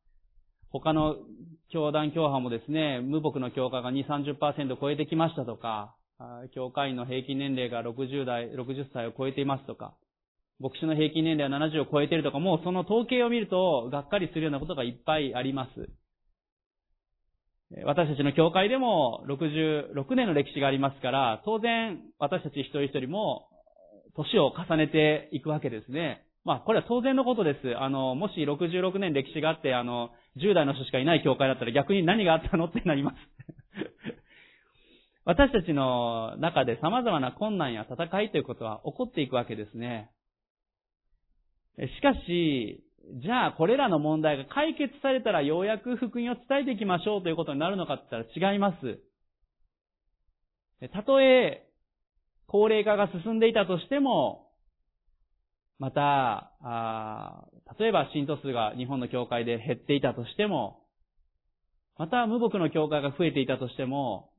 他の教団教派もですね、無牧の教会が2、30%超えてきましたとか、教会員の平均年齢が60代、60歳を超えていますとか、牧師の平均年齢は70を超えているとか、もうその統計を見ると、がっかりするようなことがいっぱいあります。私たちの教会でも66年の歴史がありますから、当然私たち一人一人も年を重ねていくわけですね。まあ、これは当然のことです。あの、もし66年歴史があって、あの、10代の人しかいない教会だったら逆に何があったのってなります。私たちの中で様々な困難や戦いということは起こっていくわけですね。しかし、じゃあこれらの問題が解決されたらようやく福音を伝えていきましょうということになるのかって言ったら違います。たとえ、高齢化が進んでいたとしても、また、例えば信徒数が日本の教会で減っていたとしても、また無牧の教会が増えていたとしても、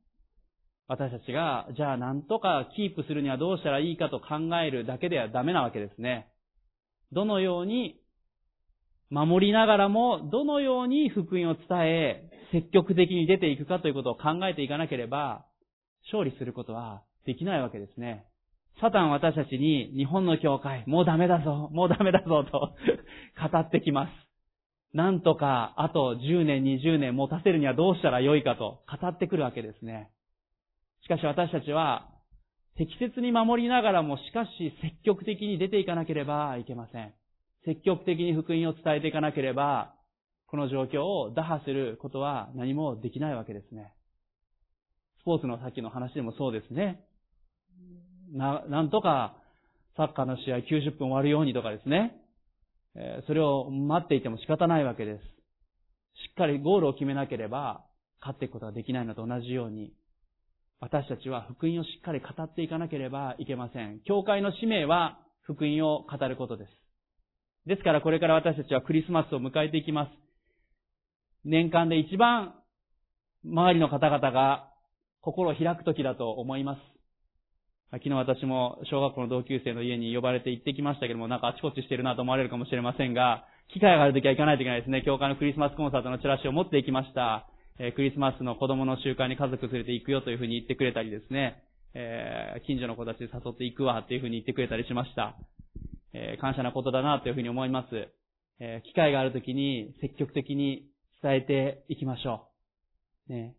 私たちが、じゃあなんとかキープするにはどうしたらいいかと考えるだけではダメなわけですね。どのように守りながらも、どのように福音を伝え、積極的に出ていくかということを考えていかなければ、勝利することはできないわけですね。サタンは私たちに日本の教会、もうダメだぞ、もうダメだぞと 語ってきます。なんとか、あと10年、20年持たせるにはどうしたらよいかと語ってくるわけですね。しかし私たちは、適切に守りながらも、しかし積極的に出ていかなければいけません。積極的に福音を伝えていかなければ、この状況を打破することは何もできないわけですね。スポーツのさっきの話でもそうですね。な、なんとかサッカーの試合90分終わるようにとかですね。えそれを待っていても仕方ないわけです。しっかりゴールを決めなければ勝っていくことができないのと同じように、私たちは福音をしっかり語っていかなければいけません。教会の使命は福音を語ることです。ですからこれから私たちはクリスマスを迎えていきます。年間で一番周りの方々が心を開く時だと思います。昨日私も小学校の同級生の家に呼ばれて行ってきましたけども、なんかあちこちしてるなと思われるかもしれませんが、機会がある時は行かないといけないですね。教会のクリスマスコンサートのチラシを持って行きました。え、クリスマスの子供の集会に家族連れて行くよというふうに言ってくれたりですね、えー、近所の子たちで誘って行くわっていうふうに言ってくれたりしました。えー、感謝なことだなというふうに思います。えー、機会があるときに積極的に伝えていきましょう。ね。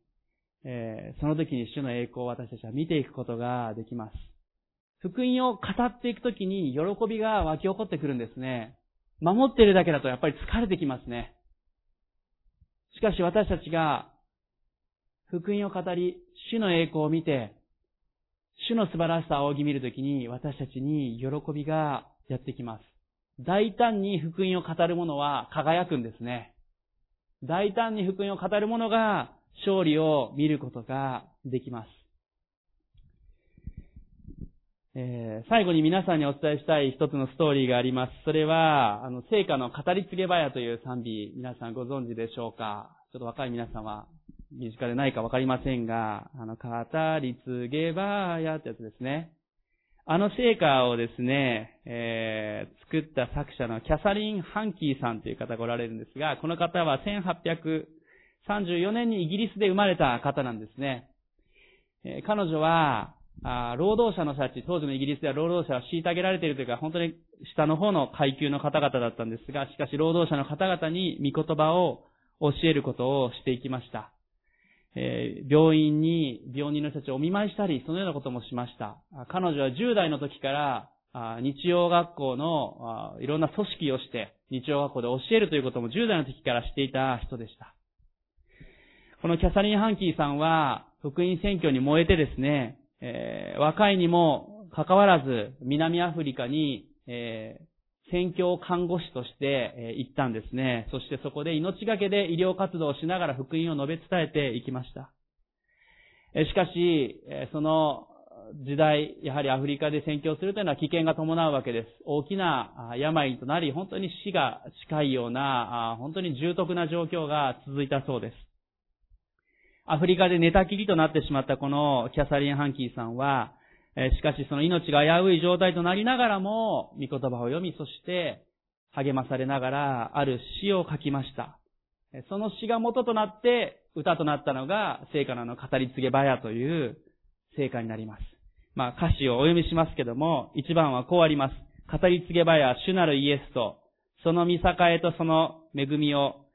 えー、その時に主の栄光を私たちは見ていくことができます。福音を語っていくときに喜びが湧き起こってくるんですね。守っているだけだとやっぱり疲れてきますね。しかし私たちが福音を語り、主の栄光を見て、主の素晴らしさを仰ぎ見るときに私たちに喜びがやってきます。大胆に福音を語る者は輝くんですね。大胆に福音を語る者が勝利を見ることができます。えー、最後に皆さんにお伝えしたい一つのストーリーがあります。それは、あの、聖歌の語り継げばやという賛美、皆さんご存知でしょうか？ちょっと若い皆さんは身近でないかわかりませんが、あの、語り継げばやってやつですね。あの聖歌をですね、えー、作った作者のキャサリン・ハンキーさんという方がおられるんですが、この方は1834年にイギリスで生まれた方なんですね。えー、彼女は、あ労働者の人たち、当時のイギリスでは労働者は虐げられているというか、本当に下の方の階級の方々だったんですが、しかし労働者の方々に御言葉を教えることをしていきました。えー、病院に病人の人たちをお見舞いしたり、そのようなこともしました。彼女は10代の時から、日曜学校のいろんな組織をして、日曜学校で教えるということも10代の時からしていた人でした。このキャサリン・ハンキーさんは、福音選挙に燃えてですね、えー、若いにも関わらず、南アフリカに、えー、宣教看護師として行ったんですね。そしてそこで命がけで医療活動をしながら福音を述べ伝えていきました。しかし、その時代、やはりアフリカで宣教するというのは危険が伴うわけです。大きな病となり、本当に死が近いような、本当に重篤な状況が続いたそうです。アフリカで寝たきりとなってしまったこのキャサリン・ハンキーさんは、しかしその命が危うい状態となりながらも、御言葉を読み、そして励まされながら、ある詩を書きました。その詩が元となって、歌となったのが、聖歌の語り継げばやという聖歌になります。まあ歌詞をお読みしますけども、一番はこうあります。語り継げばや主なるイエスと、その見栄えとその恵みを、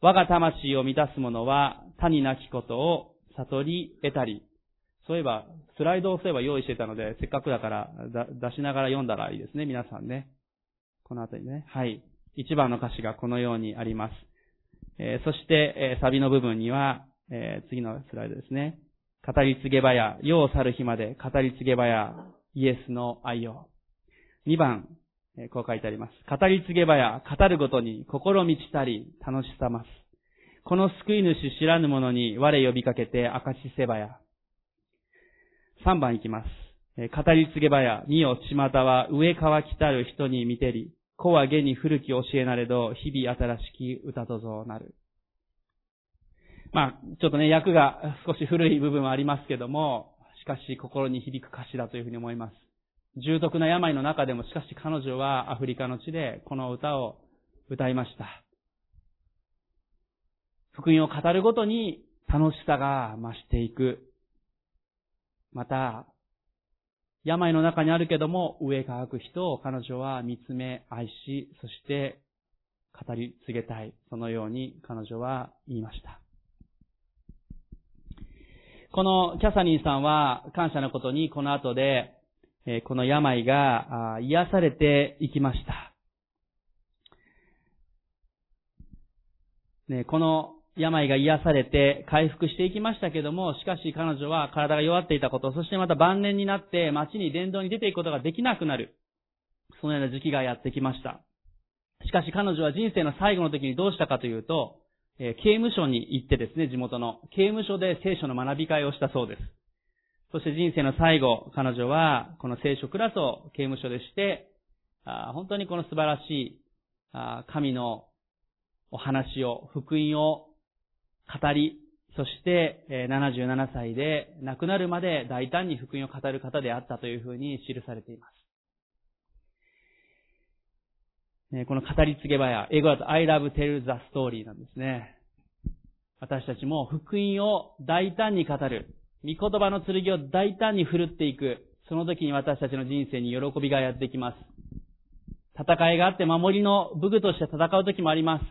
我が魂を満たす者は他になきことを悟り得たり。そういえば、スライドをそういえば用意してたので、せっかくだから出しながら読んだらいいですね、皆さんね。このあたりね。はい。一番の歌詞がこのようにあります。えー、そして、えー、サビの部分には、えー、次のスライドですね。語り継げばや、世を去る日まで語り継げばや、イエスの愛を。二番、え、こう書いてあります。語り継げばや、語るごとに心満ちたり、楽しさます。この救い主知らぬ者に我呼びかけて明かしせばや。三番いきます。語り継げばや、身を巷は上川来たる人に見てり、子は下に古き教えなれど、日々新しき歌とぞなる。まあ、ちょっとね、訳が少し古い部分はありますけども、しかし心に響く歌詞だというふうに思います。重篤な病の中でも、しかし彼女はアフリカの地でこの歌を歌いました。福音を語るごとに楽しさが増していく。また、病の中にあるけども、上乾く人を彼女は見つめ愛し、そして語り継げたい。そのように彼女は言いました。このキャサリンさんは感謝のことにこの後で、この病が癒されていきました。ね、この病が癒されて回復していきましたけども、しかし彼女は体が弱っていたこと、そしてまた晩年になって街に伝道に出ていくことができなくなる。そのような時期がやってきました。しかし彼女は人生の最後の時にどうしたかというと、え刑務所に行ってですね、地元の。刑務所で聖書の学び会をしたそうです。そして人生の最後、彼女はこの聖書クラスを刑務所でして、あ本当にこの素晴らしいあ神のお話を、福音を語り、そして77歳で亡くなるまで大胆に福音を語る方であったというふうに記されています。この語り継げばや、英語だと I love tell the story なんですね。私たちも福音を大胆に語る。御言葉の剣を大胆に振るっていく。その時に私たちの人生に喜びがやってきます。戦いがあって守りの武具として戦う時もあります。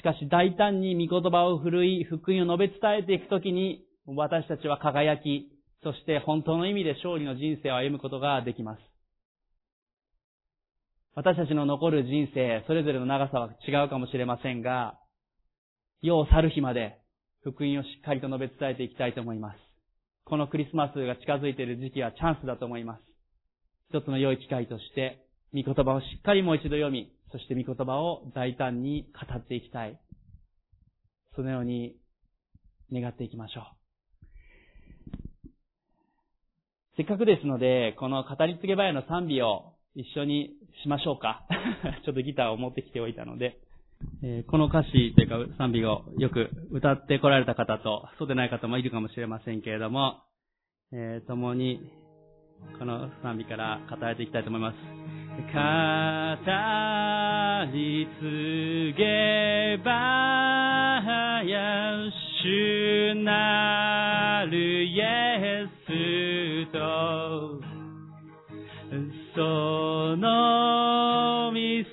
しかし大胆に御言葉を振るい、福音を述べ伝えていくときに、私たちは輝き、そして本当の意味で勝利の人生を歩むことができます。私たちの残る人生、それぞれの長さは違うかもしれませんが、世を去る日まで福音をしっかりと述べ伝えていきたいと思います。このクリスマスが近づいている時期はチャンスだと思います。一つの良い機会として、御言葉をしっかりもう一度読み、そして御言葉を大胆に語っていきたい。そのように願っていきましょう。せっかくですので、この語り継げばやの賛美を一緒にしましょうか。ちょっとギターを持ってきておいたので、えー、この歌詞というか賛美をよく歌ってこられた方と、そうでない方もいるかもしれませんけれども、えー、共にこの賛美から語られていきたいと思います。語り継げばや主なるイエスと。その見栄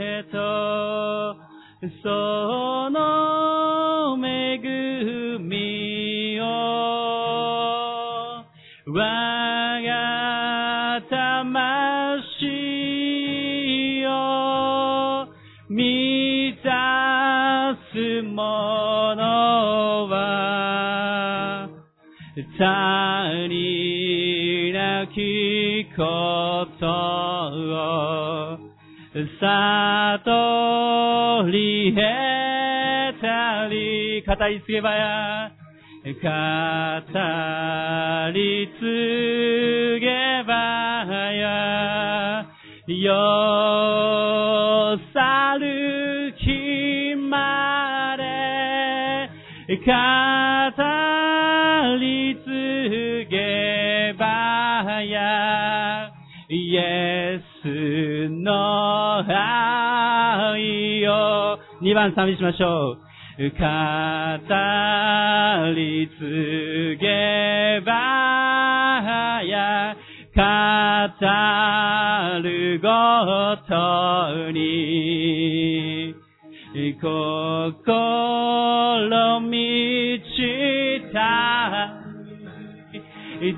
えと。そのりなきことを悟り得たり語り継げばや語り継げばやよさる日まで語り継げばや。2番賛美しましょう語り継げばや語るごとに心満ちた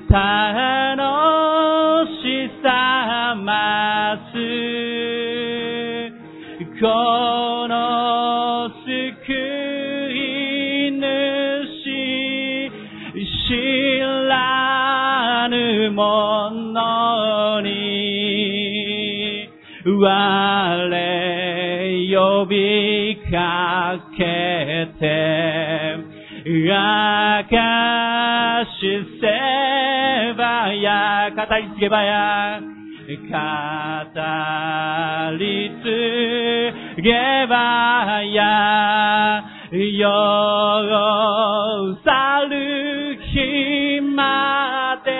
楽しさま我呼びかけて明かしせばや語り継げばや語り継げばやよさる日まで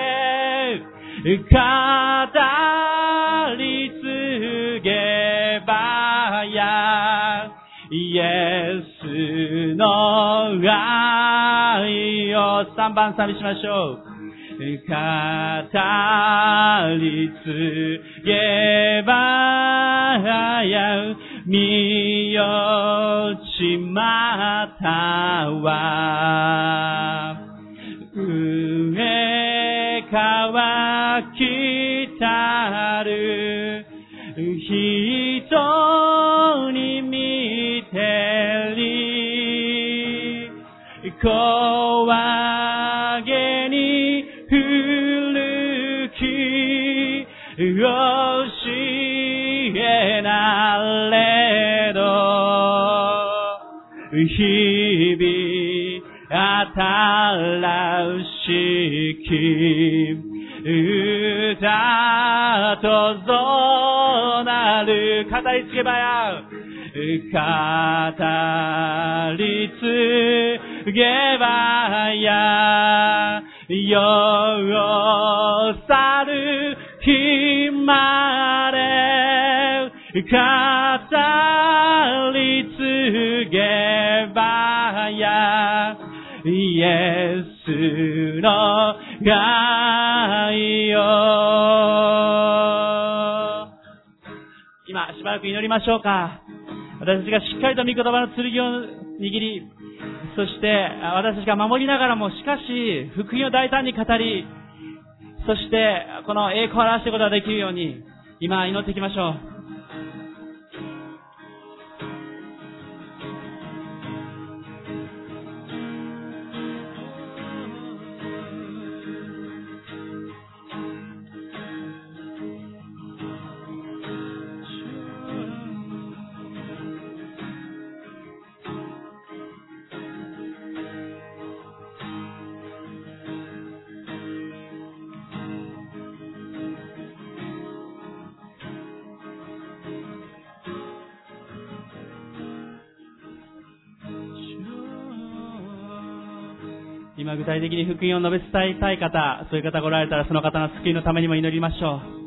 愛を3番賛美しましょう。語り継げばや見よちまたは上乾きたる人小上げに古き教えなれど。日々新しき歌とぞなる語り継げばや語り継げばやよさる日まで語り継げばやイエスの愛を今しばらく祈りましょうか。私たちがしっかりと御言葉の剣を握りそして私たちが守りながらもしかし福音を大胆に語りそしてこの栄光を表していくことができるように今祈っていきましょう。具体的に福音を述べ伝えたい方、そういう方がおられたらその方の救いのためにも祈りましょう。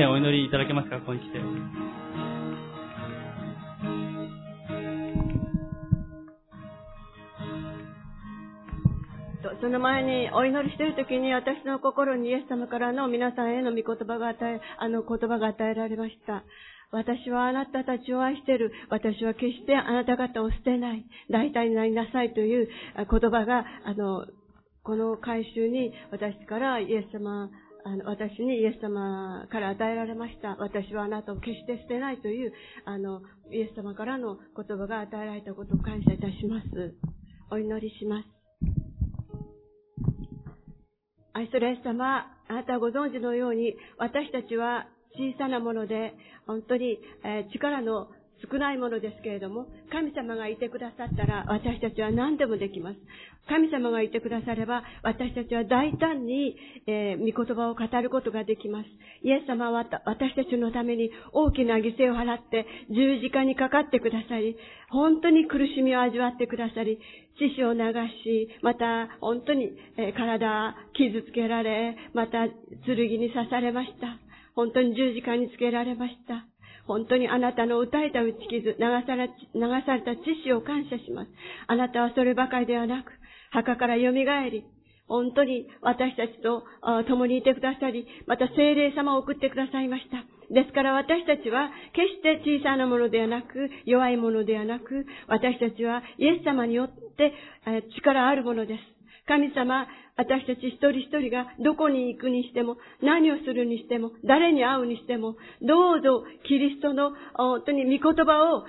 せんお祈りいただけますかここに来て。その前にお祈りしている時に私の心にイエス様からの皆さんへの御言葉が与え、あの言葉が与えられました。私はあなたたちを愛している。私は決してあなた方を捨てない。大体になりなさいという言葉が、あの、この回収に私からイエス様あの、私にイエス様から与えられました。私はあなたを決して捨てないという、あの、イエス様からの言葉が与えられたことを感謝いたします。お祈りします。愛するイエス様、あなたはご存知のように、私たちは小さなもので、本当に、え力の少ないものですけれども、神様がいてくださったら私たちは何でもできます。神様がいてくだされば私たちは大胆に、えー、御言葉を語ることができます。イエス様は私たちのために大きな犠牲を払って十字架にかかってくださり、本当に苦しみを味わってくださり、死死を流し、また本当に、えー、体傷つけられ、また剣に刺されました。本当に十字架につけられました。本当にあなたの歌えた打ち傷、流され流された知識を感謝します。あなたはそればかりではなく、墓から蘇り、本当に私たちと共にいてくださり、また精霊様を送ってくださいました。ですから私たちは決して小さなものではなく、弱いものではなく、私たちはイエス様によって力あるものです。神様、私たち一人一人がどこに行くにしても、何をするにしても、誰に会うにしても、どうぞキリストの本当に御言葉を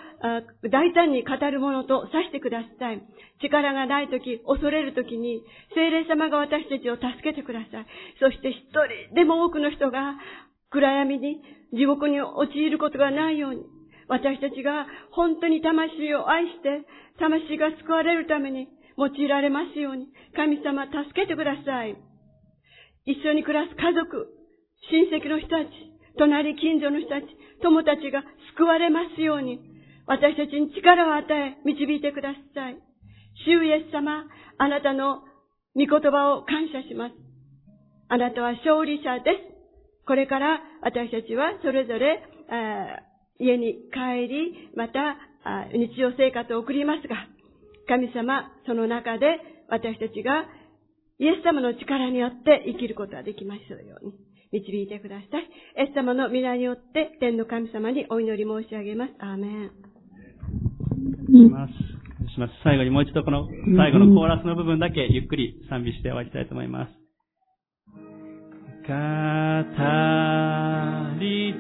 大胆に語るものとさしてください。力がないとき、恐れるときに、聖霊様が私たちを助けてください。そして一人でも多くの人が暗闇に地獄に陥ることがないように、私たちが本当に魂を愛して、魂が救われるために、用いられますように、神様助けてください。一緒に暮らす家族、親戚の人たち、隣近所の人たち、友たちが救われますように、私たちに力を与え、導いてください。主イエス様、あなたの御言葉を感謝します。あなたは勝利者です。これから私たちはそれぞれ家に帰り、また日常生活を送りますが、神様、その中で私たちがイエス様の力によって生きることができますように導いてください。イエス様の皆によって天の神様にお祈り申し上げます。アーメン。します。します。最後にもう一度この最後のコーラスの部分だけゆっくり賛美して終わりたいと思います。語り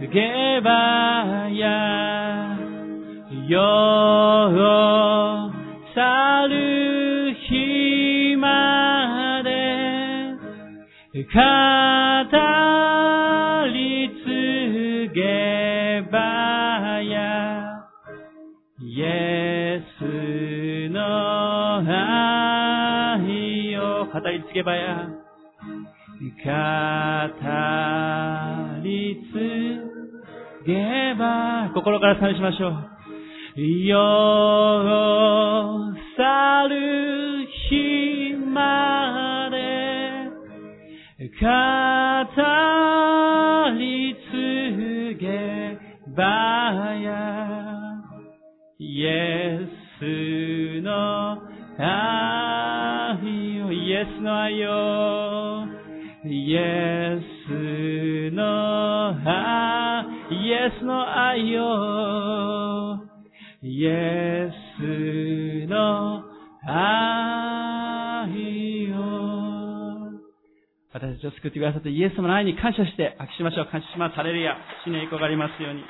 継げばやよ去る日まで語り継げばやイエスの愛を語り継げばや語り継げば心から賛美しましょう。よ去る日まで語り継げばやイエスの愛よイエスの愛よイエスの愛イエスの愛よイエスの愛を私たちを救ってくださってイエス様の愛に感謝して握手しましょう。感謝します。ハレルヤ。死の栄光がありますように。